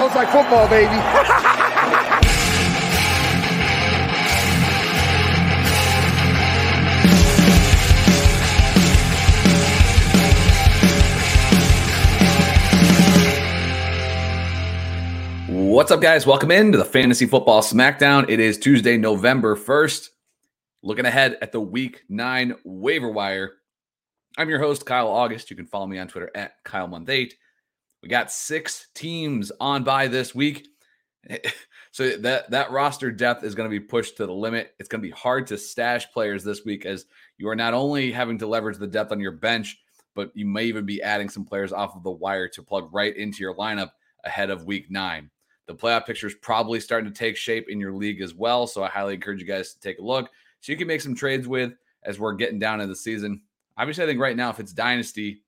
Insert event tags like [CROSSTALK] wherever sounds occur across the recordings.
Sounds like football, baby. What's up, guys? Welcome into the Fantasy Football Smackdown. It is Tuesday, November 1st. Looking ahead at the week nine waiver wire. I'm your host, Kyle August. You can follow me on Twitter at Kyle Month 8. We got six teams on bye this week. [LAUGHS] So that that roster depth is going to be pushed to the limit. It's going to be hard to stash players this week as you are not only having to leverage the depth on your bench, but you may even be adding some players off of the wire to plug right into your lineup ahead of week nine. The playoff picture is probably starting to take shape in your league as well. So I highly encourage you guys to take a look so you can make some trades with as we're getting down to the season. Obviously, I think right now, if it's dynasty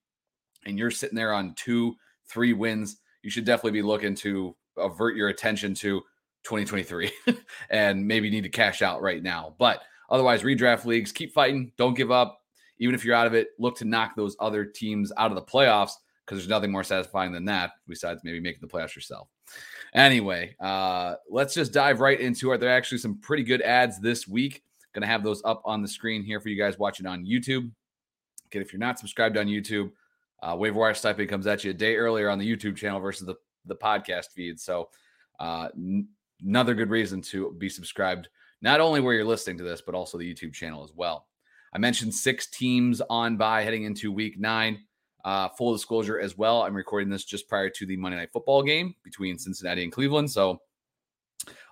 and you're sitting there on two, three wins, you should definitely be looking to avert your attention to 2023 [LAUGHS] and maybe need to cash out right now. But otherwise, redraft leagues, keep fighting. Don't give up. Even if you're out of it, look to knock those other teams out of the playoffs because there's nothing more satisfying than that besides maybe making the playoffs yourself. Anyway, uh, let's just dive right into it. There are actually some pretty good adds this week. Going to have those up on the screen here for you guys watching on YouTube. Okay, if you're not subscribed on YouTube, uh, Waiver Wire Stipend comes at you a day earlier on the YouTube channel versus the, the podcast feed. So, uh, n- another good reason to be subscribed, not only where you're listening to this, but also the YouTube channel as well. I mentioned six teams on bye heading into week nine. Uh, full disclosure as well, I'm recording this just prior to the Monday Night Football game between Cincinnati and Cleveland. So,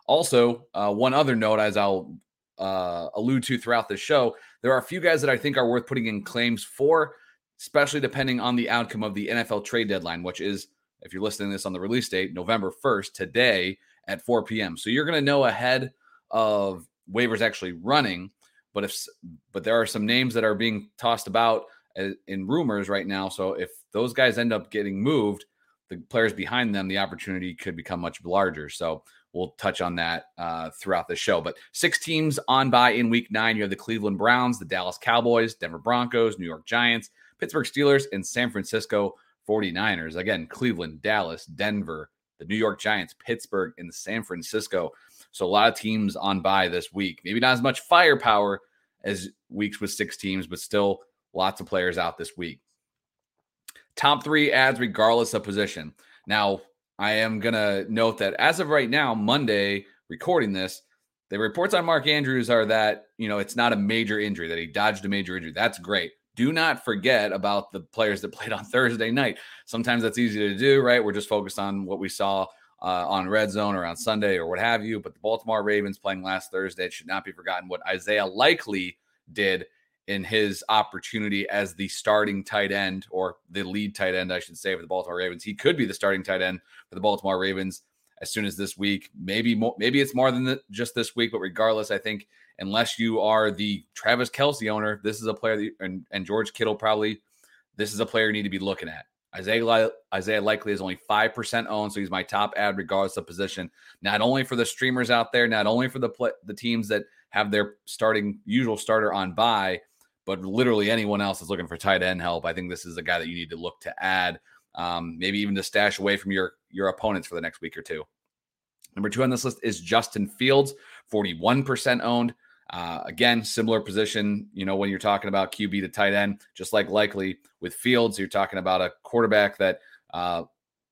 also, uh, one other note, as I'll uh, allude to throughout the show, there are a few guys that I think are worth putting in claims for, especially depending on the outcome of the NFL trade deadline, which is, if you're listening to this on the release date, November 1st, today at 4 p.m. So you're going to know ahead of waivers actually running. But if but there are some names that are being tossed about uh, in rumors right now. So if those guys end up getting moved, the players behind them, the opportunity could become much larger. So we'll touch on that uh, throughout the show. But six teams on bye in week nine. You have the Cleveland Browns, the Dallas Cowboys, Denver Broncos, New York Giants, Pittsburgh Steelers, and San Francisco 49ers. Again, Cleveland, Dallas, Denver, the New York Giants, Pittsburgh, and San Francisco. So a lot of teams on bye this week. Maybe not as much firepower as weeks with six teams, but still lots of players out this week. Top three adds, regardless of position. Now, I am going to note that as of right now, Monday, recording this, the reports on Mark Andrews are that, you know, it's not a major injury, that he dodged a major injury. That's great. Do not forget about the players that [LAUGHS] played on Thursday night. Sometimes that's easy to do, right? We're just focused on what we saw uh, on red zone or on Sunday or what have you. But the Baltimore Ravens playing last Thursday it should not be forgotten. What Isaiah Likely did in his opportunity as the starting tight end or the lead tight end, I should say, for the Baltimore Ravens. He could be the starting tight end for the Baltimore Ravens as soon as this week. Maybe more, maybe it's more than the, just this week, but regardless, I think unless you are the Travis Kelce owner, this is a player that, and, and George Kittle probably this is a player you need to be looking at. Isaiah Isaiah Likely is only 5% owned, so he's my top add regardless of position. Not only for the streamers out there, not only for the play, the teams that have their starting usual starter on bye, but literally anyone else is looking for tight end help. I think this is a guy that you need to look to add, um, maybe even to stash away from your your opponents for the next week or two. Number two on this list is Justin Fields, 41% owned. Uh, again, similar position, you know, when you're talking about QB to tight end, just like likely with Fields, you're talking about a quarterback that, uh,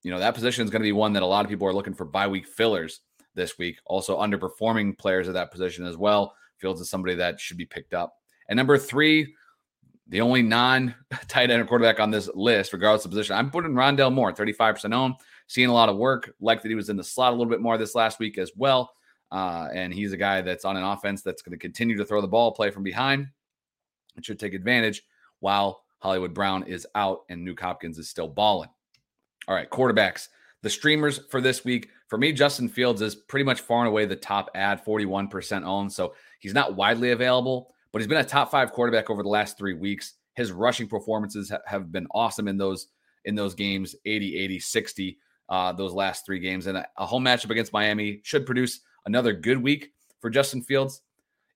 you know, that position is going to be one that a lot of people are looking for bye week fillers this week. Also, underperforming players at that position as well. Fields is somebody that should be picked up. And number three, the only non [LAUGHS] tight end or quarterback on this list, regardless of position, I'm putting Rondale Moore, 35% owned, seeing a lot of work. Like that he was in the slot a little bit more this last week as well. Uh, and he's a guy that's on an offense that's going to continue to throw the ball, play from behind. It should take advantage while Hollywood Brown is out and Nuk Hopkins is still balling. All right, quarterbacks. The streamers for this week, for me, Justin Fields is pretty much far and away the top add, 41% owned. So he's not widely available, but he's been a top five quarterback over the last three weeks. His rushing performances have been awesome in those in those games 80, 80, 60, uh, those last three games. And a, a home matchup against Miami should produce another good week for Justin Fields.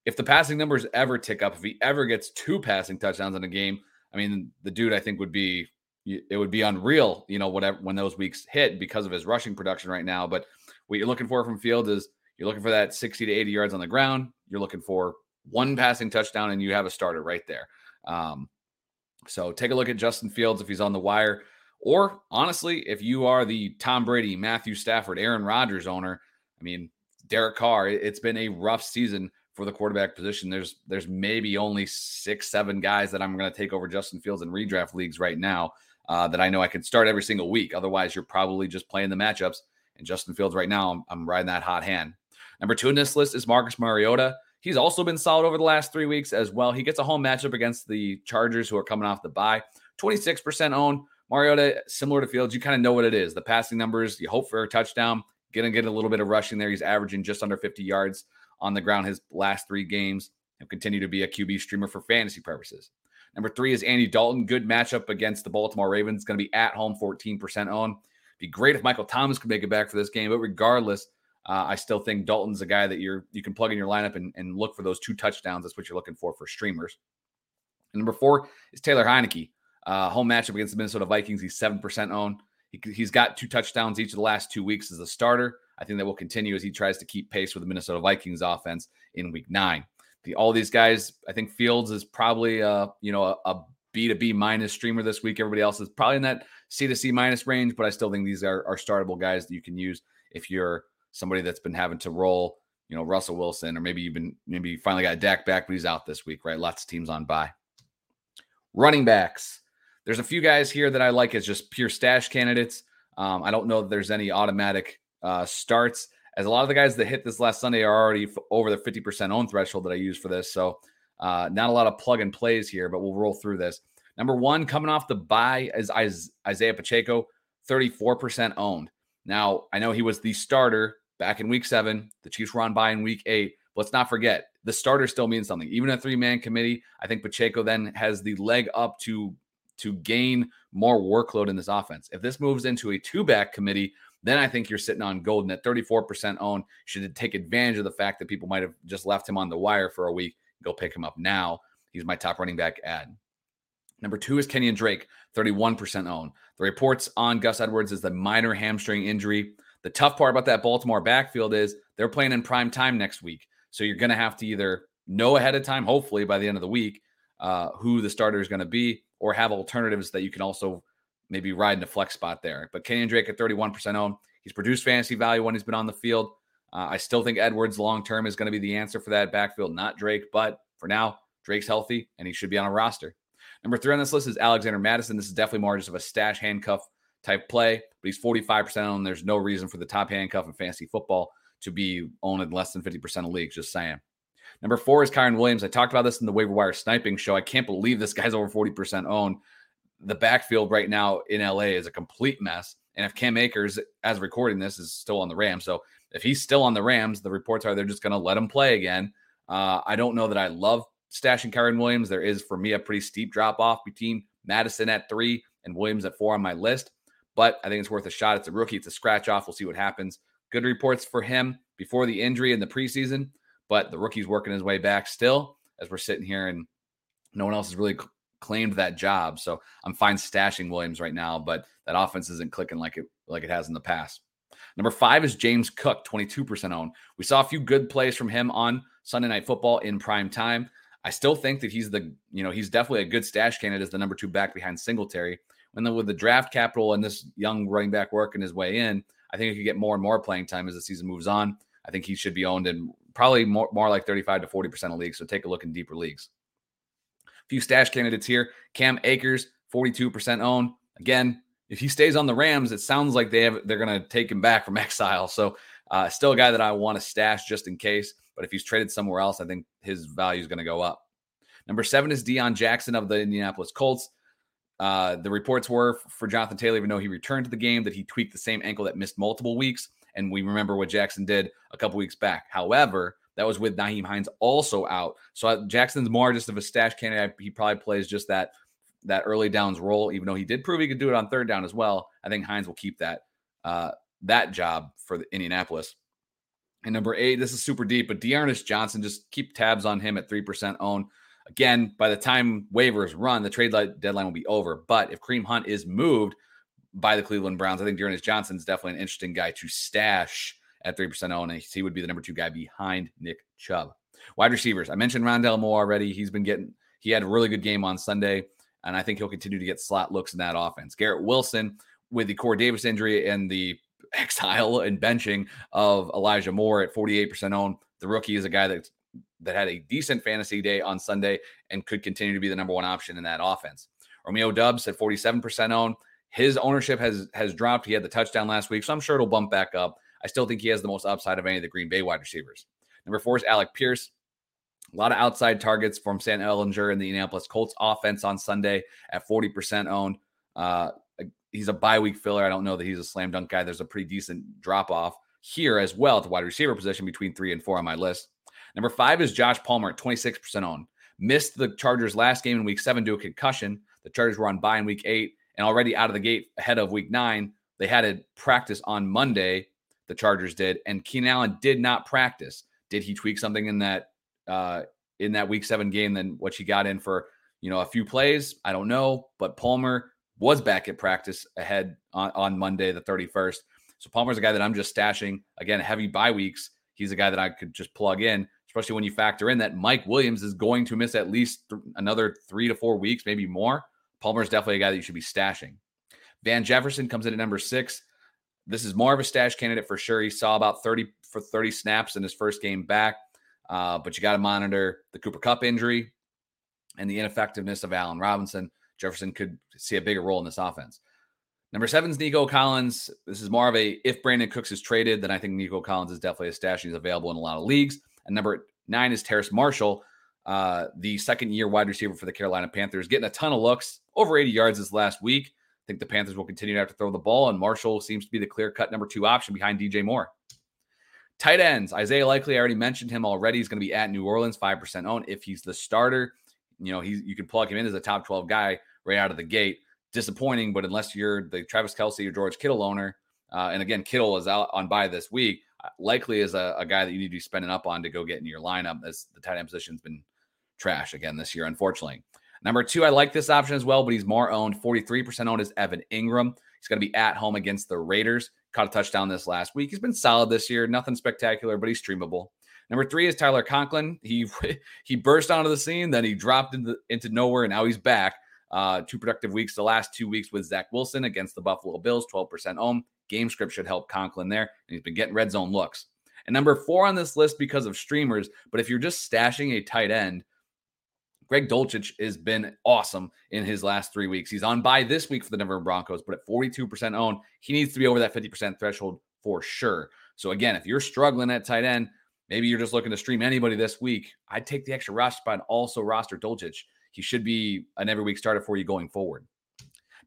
If the passing numbers ever tick up, if he ever gets two passing touchdowns in a game, I mean, the dude I think would be it would be unreal, you know, whatever when those weeks hit because of his rushing production right now. But what you're looking for from Fields is you're looking for that 60 to 80 yards on the ground. You're looking for one passing touchdown, and you have a starter right there. Um, so take a look at Justin Fields if he's on the wire. Or honestly, if you are the Tom Brady, Matthew Stafford, Aaron Rodgers owner, I mean, Derek Carr, it's been a rough season for the quarterback position. There's there's maybe only six, seven guys that I'm going to take over Justin Fields in redraft leagues right now uh, that I know I can start every single week. Otherwise, you're probably just playing the matchups. And Justin Fields right now, I'm, I'm riding that hot hand. Number two in this list is Marcus Mariota. He's also been solid over the last three weeks as well. He gets a home matchup against the Chargers, who are coming off the bye. 26% owned. Mariota, similar to Fields, you kind of know what it is. The passing numbers, you hope for a touchdown. Gonna get a little bit of rushing there. He's averaging just under 50 yards on the ground his last three games. He'll continue to be a QB streamer for fantasy purposes. Number three is Andy Dalton. Good matchup against the Baltimore Ravens. Going to be at home, 14% owned. Be great if Michael Thomas could make it back for this game, but regardless, uh, I still think Dalton's a guy that you're you can plug in your lineup and, and look for those two touchdowns. That's what you're looking for for streamers. And number four is Taylor Heinicke. Uh, home matchup against the Minnesota Vikings. He's seven percent owned. He, he's got two touchdowns each of the last two weeks as a starter. I think that will continue as he tries to keep pace with the Minnesota Vikings offense in Week Nine. The, all these guys, I think Fields is probably a you know a, a B to B minus streamer this week. Everybody else is probably in that C to C minus range, but I still think these are, are startable guys that you can use if you're somebody that's been having to roll, you know, Russell Wilson, or maybe you've been maybe you finally got Dak back, but he's out this week, right? Lots of teams on bye. Running backs. There's a few guys here that I like as just pure stash candidates. Um, I don't know that there's any automatic uh, starts, as a lot of the guys that hit this last Sunday are already f- over the 50% own threshold that I use for this. So, uh, not a lot of plug and plays here, but we'll roll through this. Number one, coming off the bye, is Isiah Pacheco, 34% owned. Now, I know he was the starter back in week seven. The Chiefs were on bye in week eight. But let's not forget, the starter still means something. Even a three man committee, I think Pacheco then has the leg up to to gain more workload in this offense. If this moves into a two back committee, then I think you're sitting on golden at 34% owned. Should take advantage of the fact that people might have just left him on the wire for a week. Go pick him up now. He's my top running back add. Number two is Kenyan Drake, 31% owned. The reports on Gus Edwards is the minor hamstring injury. The tough part about that Baltimore backfield is they're playing in prime time next week. So you're going to have to either know ahead of time, hopefully by the end of the week, uh, who the starter is going to be, or have alternatives that you can also maybe ride in a flex spot there. But Kenyan Drake at 31% owned. He's produced fantasy value when he's been on the field. Uh, I still think Edwards long term is going to be the answer for that backfield, not Drake. But for now, Drake's healthy and he should be on a roster. Number three on this list is Alexander Mattison. This is definitely more just of a stash handcuff type play, but he's 45% owned. There's no reason for the top handcuff in fantasy football to be owned in less than 50% of leagues, just saying. Number four is Kyren Williams. I talked about this in the waiver wire sniping show. I can't believe this guy's over 40% owned. The backfield right now in LA is a complete mess. And if Cam Akers, as recording this, is still on the Rams, so if he's still on the Rams, the reports are they're just going to let him play again. Uh, I don't know that I love stashing Kyren Williams. There is, for me, a pretty steep drop off between Mattison at three and Williams at four on my list, but I think it's worth a shot. It's a rookie, it's a scratch off. We'll see what happens. Good reports for him before the injury in the preseason, but the rookie's working his way back still as we're sitting here and no one else has really claimed that job. So I'm fine stashing Williams right now, but that offense isn't clicking like it like it has in the past. Number five is James Cook, 22% owned. We saw a few good plays from him on Sunday Night Football in prime time. I still think that he's the, you know, he's definitely a good stash candidate as the number two back behind Singletary. When the, with the draft capital and this young running back working his way in, I think he could get more and more playing time as the season moves on. I think he should be owned in probably more, more like 35 to 40% of leagues. So take a look in deeper leagues. A few stash candidates here. Cam Akers, 42% owned. Again, if he stays on the Rams, it sounds like they have they're going to take him back from [LAUGHS] exile. So uh, still a guy that I want to stash just in case. But if he's traded somewhere else, I think his value is going to go up. Number seven is Deon Jackson of the Indianapolis Colts. Uh, the reports were for Jonathan Taylor, even though he returned to the game, that he tweaked the same ankle that missed multiple weeks. And we remember what Jackson did a couple weeks back. However, that was with Nyheim Hines also out. So Jackson's more just of a stash candidate. He probably plays just that that early downs role, even though he did prove he could do it on third down as well. I think Hines will keep that uh, that job for the Indianapolis. And number eight, this is super deep, but D'Ernest Johnson, just keep tabs on him at 3% own. Again, by the time waivers run, the trade deadline will be over. But if Kareem Hunt is moved by the Cleveland Browns, I think D'Ernest Johnson is definitely an interesting guy to stash at 3% own. And he would be the number two guy behind Nick Chubb. Wide receivers. I mentioned Rondale Moore already. He's been getting, he had a really good game on Sunday. And I think he'll continue to get slot looks in that offense. Garrett Wilson, with the Corey Davis injury and the [LAUGHS] exile and benching of Elijah Moore at 48% owned. The rookie is a guy that that had a decent fantasy day on Sunday and could continue to be the number one option in that offense. Romeo Doubs at 47% owned. His ownership has has dropped. He had the touchdown last week, so I'm sure it'll bump back up. I still think he has the most upside of any of the Green Bay wide receivers. Number four is Alec Pierce. A lot of outside targets from Sam Ehlinger and the Indianapolis Colts offense on Sunday at 40% owned. Uh, he's a bye week filler. I don't know that he's a slam dunk guy. There's a pretty decent drop off here as well at the wide receiver position between three and four on my list. Number five is Josh Palmer at 26% on. Missed the Chargers last game in week seven due to a concussion. The Chargers were on bye in week eight and already out of the gate ahead of week nine. They had a practice on Monday. The Chargers did, and Keenan Allen did not practice. Did he tweak something in that uh, in that week seven game than what she got in for you know a few plays? I don't know, but Palmer was back at practice ahead on, on Monday, the 31st. So Palmer's a guy that I'm just stashing. Again, heavy bye weeks. He's a guy that I could just plug in, especially when you factor in that Mike Williams is going to miss at least th- another three to four weeks, maybe more. Palmer's definitely a guy that you should be stashing. Van Jefferson comes in at number six. This is more of a stash candidate for sure. He saw about 30 for 30 snaps in his first game back, uh, but you got to monitor the Cooper Kupp injury and the ineffectiveness of Allen Robinson. Jefferson could see a bigger role in this offense. Number seven is Nico Collins. This is more of a if Brandin Cooks is traded, then I think Nico Collins is definitely a stash. He's available in a lot of leagues. And number nine is Terrace Marshall, uh, the second year wide receiver for the Carolina Panthers, getting a ton of looks, over 80 yards this last week. I think the Panthers will continue to have to throw the ball, and Marshall seems to be the clear cut number two option behind DJ Moore. Tight ends, Isaiah Likely, I already mentioned him already. He's going to be at New Orleans, 5% owned. If he's the starter, you know, he's you can plug him in as a top 12 guy right out of the gate. Disappointing, but unless you're the Travis Kelce or George Kittle owner, uh, and again, Kittle is out on bye this week, uh, likely is a, a, guy that you need to be spending up on to go get in your lineup as the tight end position's been trash again this year, unfortunately. Number two, I like this option as well, but he's more owned. 43% owned is Evan Engram. He's going to be at home against the Raiders. Caught a touchdown this last week. He's been solid this year. Nothing spectacular, but he's streamable. Number three is Tyler Conklin. He [LAUGHS] he burst onto the scene, then he dropped into, into nowhere, and now he's back. Uh, two productive weeks. The last two weeks with Zach Wilson against the Buffalo Bills, 12% home. Game script should help Conklin there, and he's been getting red zone looks. And number four on this list because of streamers, but if you're just stashing a tight end, Greg Dulcich has been awesome in his last three weeks. He's on bye this week for the Denver Broncos, but at 42% owned, he needs to be over that 50% threshold for sure. So again, if you're struggling at tight end, maybe you're just looking to stream anybody this week. I'd take the extra roster spot and also roster Dulcich he should be an every week starter for you going forward.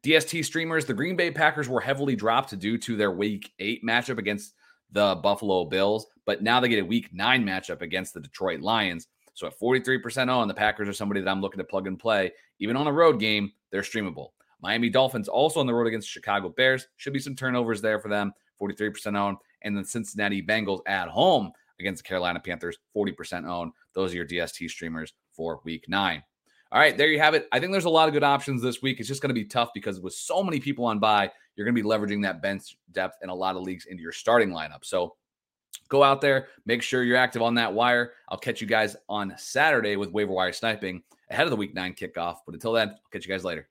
DST streamers, the Green Bay Packers were heavily dropped due to their week eight matchup against the Buffalo Bills, but now they get a week nine matchup against the Detroit Lions. So at 43% on, the Packers are somebody that I'm looking to plug and play. Even on a road game, they're streamable. Miami Dolphins also on the road against Chicago Bears. Should be some turnovers there for them, 43% on. And then Cincinnati Bengals at home against the Carolina Panthers, 40% own. Those are your DST streamers for week nine. All right, there you have it. I think there's a lot of good options this week. It's just going to be tough because with so many people on bye, you're going to be leveraging that bench depth in a lot of leagues into your starting lineup. So go out there, make sure you're active on that wire. I'll catch you guys on Saturday with waiver wire sniping ahead of the week nine kickoff. But until then, I'll catch you guys later.